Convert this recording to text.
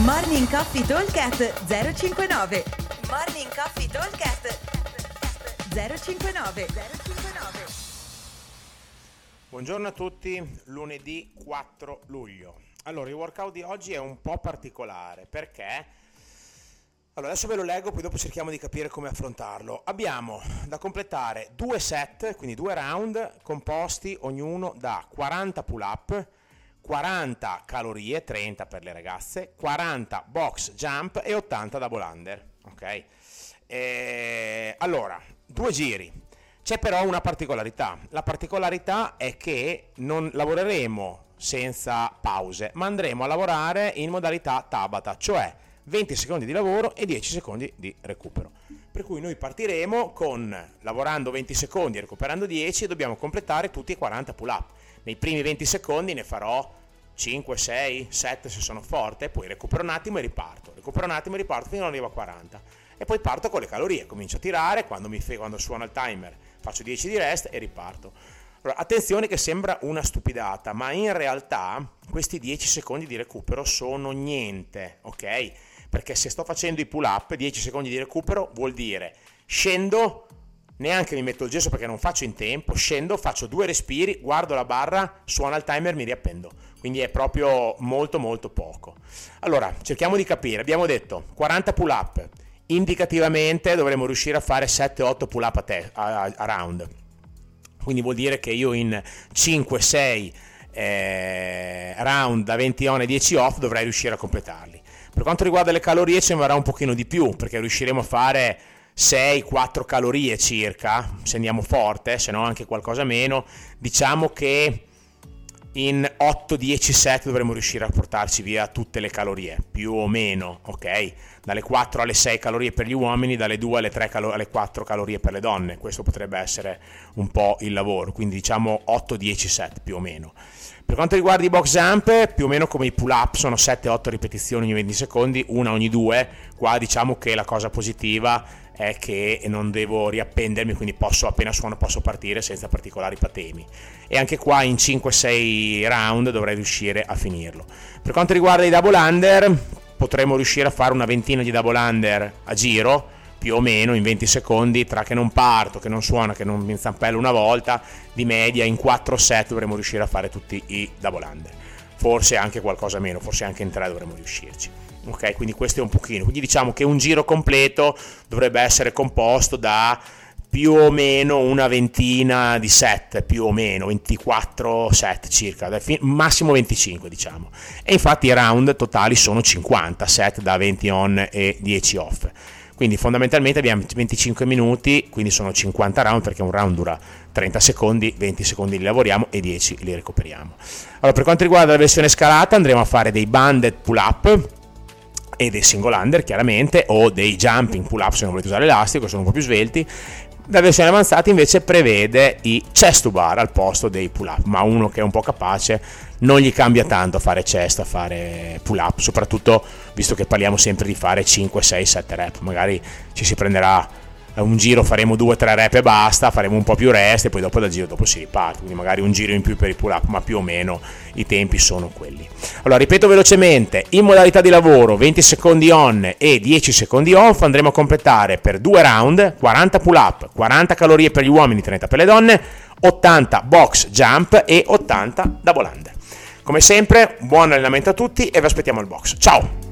Morning Coffee Talkcast 059 Morning Coffee Talkcast 059 059 Buongiorno a tutti, lunedì 4 luglio. Allora, il workout di oggi è un po' particolare perché... Allora, adesso ve lo leggo, poi dopo cerchiamo di capire come affrontarlo. Abbiamo da completare due set, quindi due round, composti ognuno da 40 pull-up, 40 calorie, 30 per le ragazze, 40 box jump e 80 double under. Ok? E... Allora, due giri. C'è però una particolarità. La particolarità è che non lavoreremo senza pause, ma andremo a lavorare in modalità Tabata, cioè 20 secondi di lavoro e 10 secondi di recupero. Per cui noi partiremo con lavorando 20 secondi e recuperando 10 e dobbiamo completare tutti i 40 pull up. Nei primi 20 secondi ne farò 5, 6, 7 se sono forte, poi recupero un attimo e riparto. Recupero un attimo e riparto fino ad arrivo a 40. E poi parto con le calorie, comincio a tirare, quando, mi fe- quando suona il timer faccio 10 di rest e riparto. Allora, attenzione che sembra una stupidata, ma in realtà questi 10 secondi di recupero sono niente, ok? Perché se sto facendo i pull up, 10 secondi di recupero vuol dire scendo, neanche mi metto il gesso perché non faccio in tempo, scendo, faccio due respiri, guardo la barra, suona il timer, mi riappendo. Quindi è proprio molto molto poco. Allora, cerchiamo di capire. Abbiamo detto 40 pull up. Indicativamente dovremmo riuscire a fare 7-8 pull up a, te- a, a round. Quindi vuol dire che io in 5-6 eh, round da 20 on e 10 off dovrei riuscire a completarli. Per quanto riguarda le calorie ci vorrà un pochino di più perché riusciremo a fare 6-4 calorie circa, se andiamo forte, se no anche qualcosa meno. Diciamo che in 8-10 set dovremmo riuscire a portarci via tutte le calorie, più o meno, ok? Dalle 4 alle 6 calorie per gli uomini, dalle 2 alle, 3 calo- alle 4 calorie per le donne. Questo potrebbe essere un po' il lavoro, quindi diciamo 8-10 set più o meno. Per quanto riguarda i box jump, più o meno come i pull up, sono 7-8 ripetizioni ogni 20 secondi, una ogni due. Qua diciamo che la cosa positiva è che non devo riappendermi, quindi posso appena suono posso partire senza particolari patemi. E anche qua in 5-6 round dovrei riuscire a finirlo. Per quanto riguarda i double under, potremmo riuscire a fare una ventina di double under a giro, più o meno in 20 secondi, tra che non parto, che non suona, che non mi zampello una volta, di media in 4 set dovremmo riuscire a fare tutti i double under. Forse anche qualcosa meno, forse anche in 3 dovremmo riuscirci. Ok, quindi questo è un pochino. Quindi diciamo che un giro completo dovrebbe essere composto da più o meno una ventina di set, più o meno 24 set circa, massimo 25 diciamo. E infatti i round totali sono 50 set da 20 on e 10 off. Quindi fondamentalmente abbiamo 25 minuti, quindi sono 50 round perché un round dura 30 secondi, 20 secondi li lavoriamo e 10 li recuperiamo. Allora per quanto riguarda la versione scalata andremo a fare dei banded pull up e dei single under chiaramente o dei jumping pull up se non volete usare l'elastico, sono un po' più svelti. La versione avanzata invece prevede i chest to bar al posto dei pull up, ma uno che è un po' capace non gli cambia tanto fare chest a fare pull up, soprattutto visto che parliamo sempre di fare 5, 6, 7 rep, magari ci si prenderà un giro faremo 2-3 rep e basta, faremo un po' più rest e poi dopo dal giro dopo si riparte, quindi magari un giro in più per il pull up, ma più o meno i tempi sono quelli. Allora, ripeto velocemente, in modalità di lavoro 20 secondi on e 10 secondi off andremo a completare per due round 40 pull up, 40 calorie per gli uomini, 30 per le donne, 80 box jump e 80 double under. Come sempre, buon allenamento a tutti e vi aspettiamo al box. Ciao!